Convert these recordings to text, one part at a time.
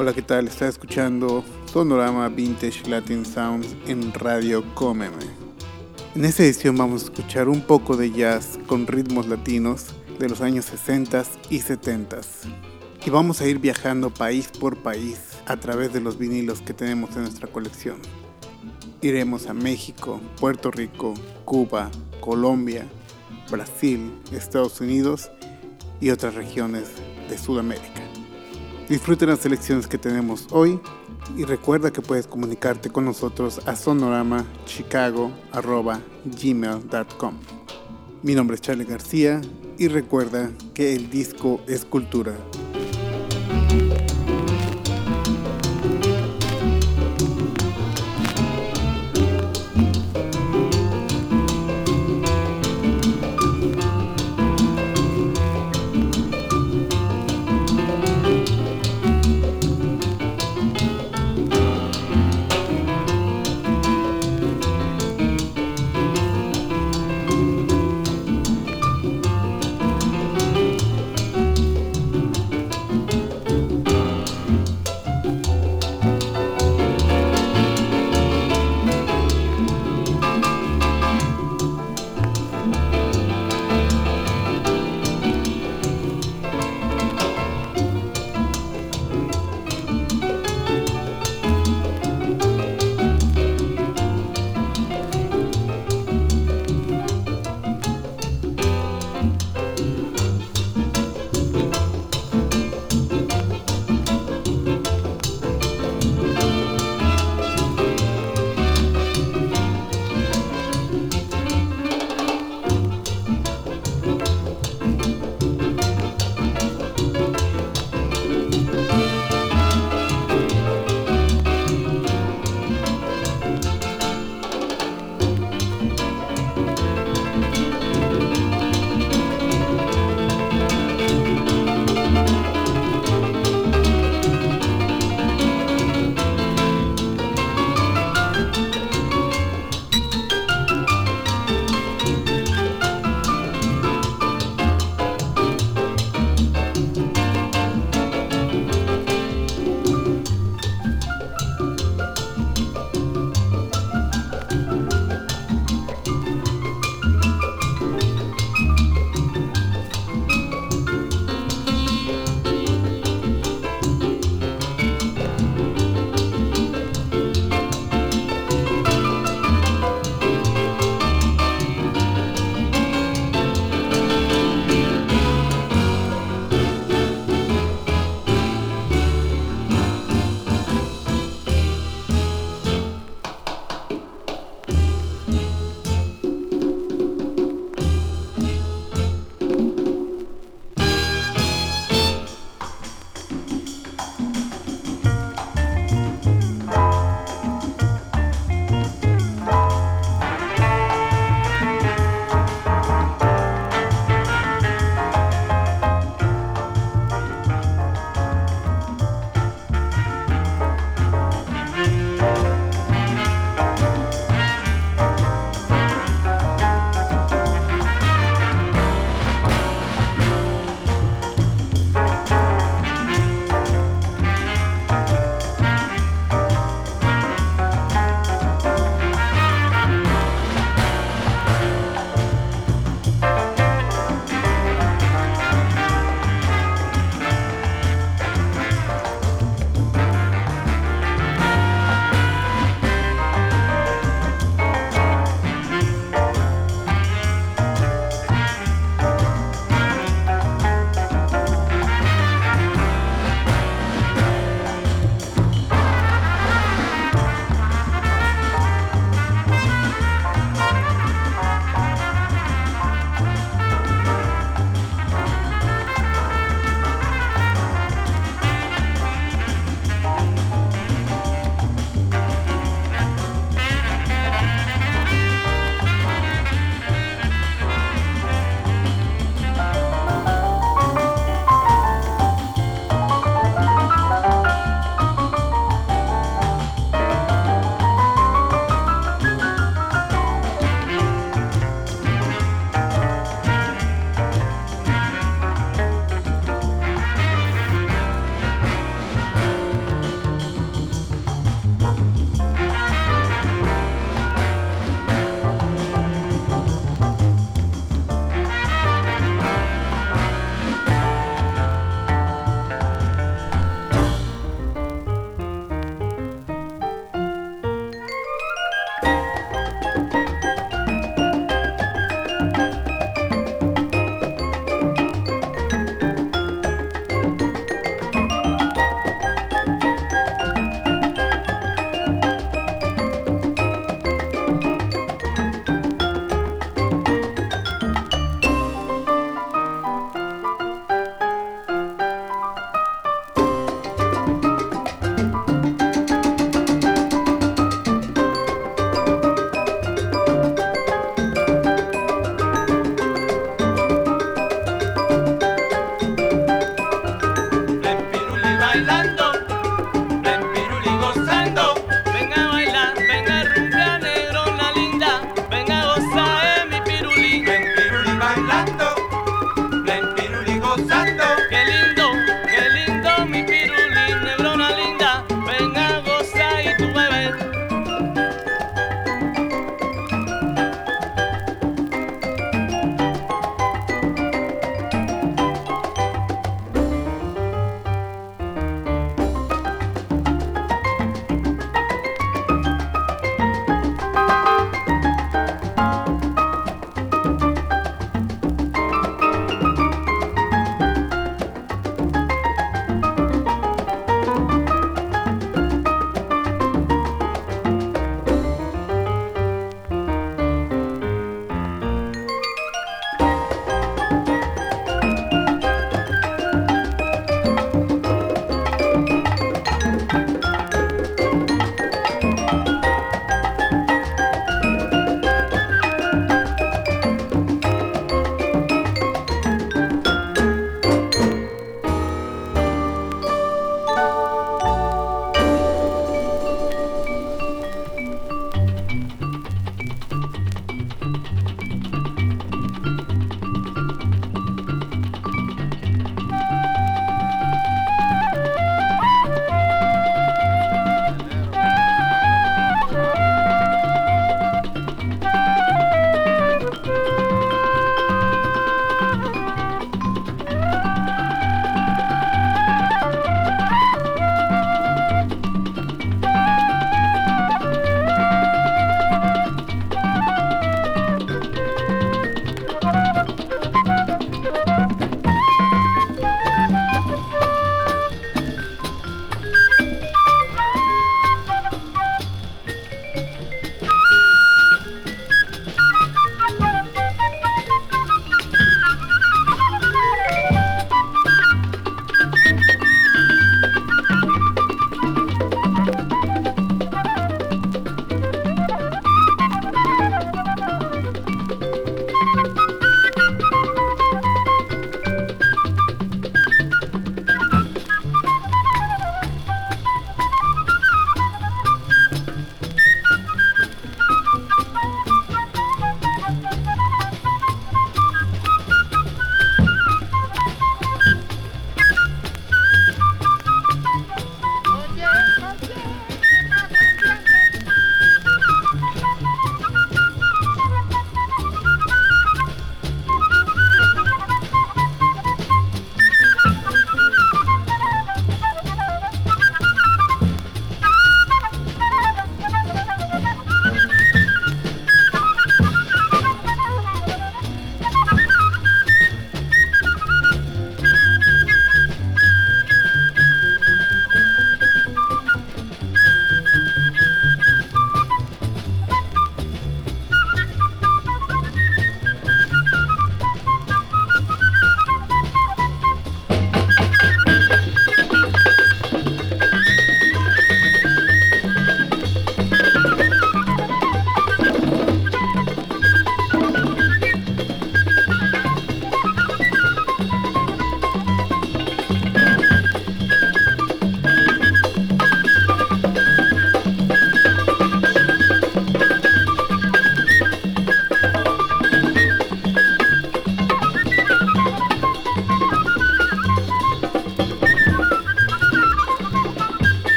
Hola, ¿qué tal? Está escuchando Sonorama Vintage Latin Sounds en Radio Cómeme. En esta edición vamos a escuchar un poco de jazz con ritmos latinos de los años 60 y 70 y vamos a ir viajando país por país a través de los vinilos que tenemos en nuestra colección. Iremos a México, Puerto Rico, Cuba, Colombia, Brasil, Estados Unidos y otras regiones de Sudamérica. Disfruten las selecciones que tenemos hoy y recuerda que puedes comunicarte con nosotros a sonoramachicago.gmail.com. Mi nombre es Charlie García y recuerda que el disco es cultura.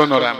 Sonorama.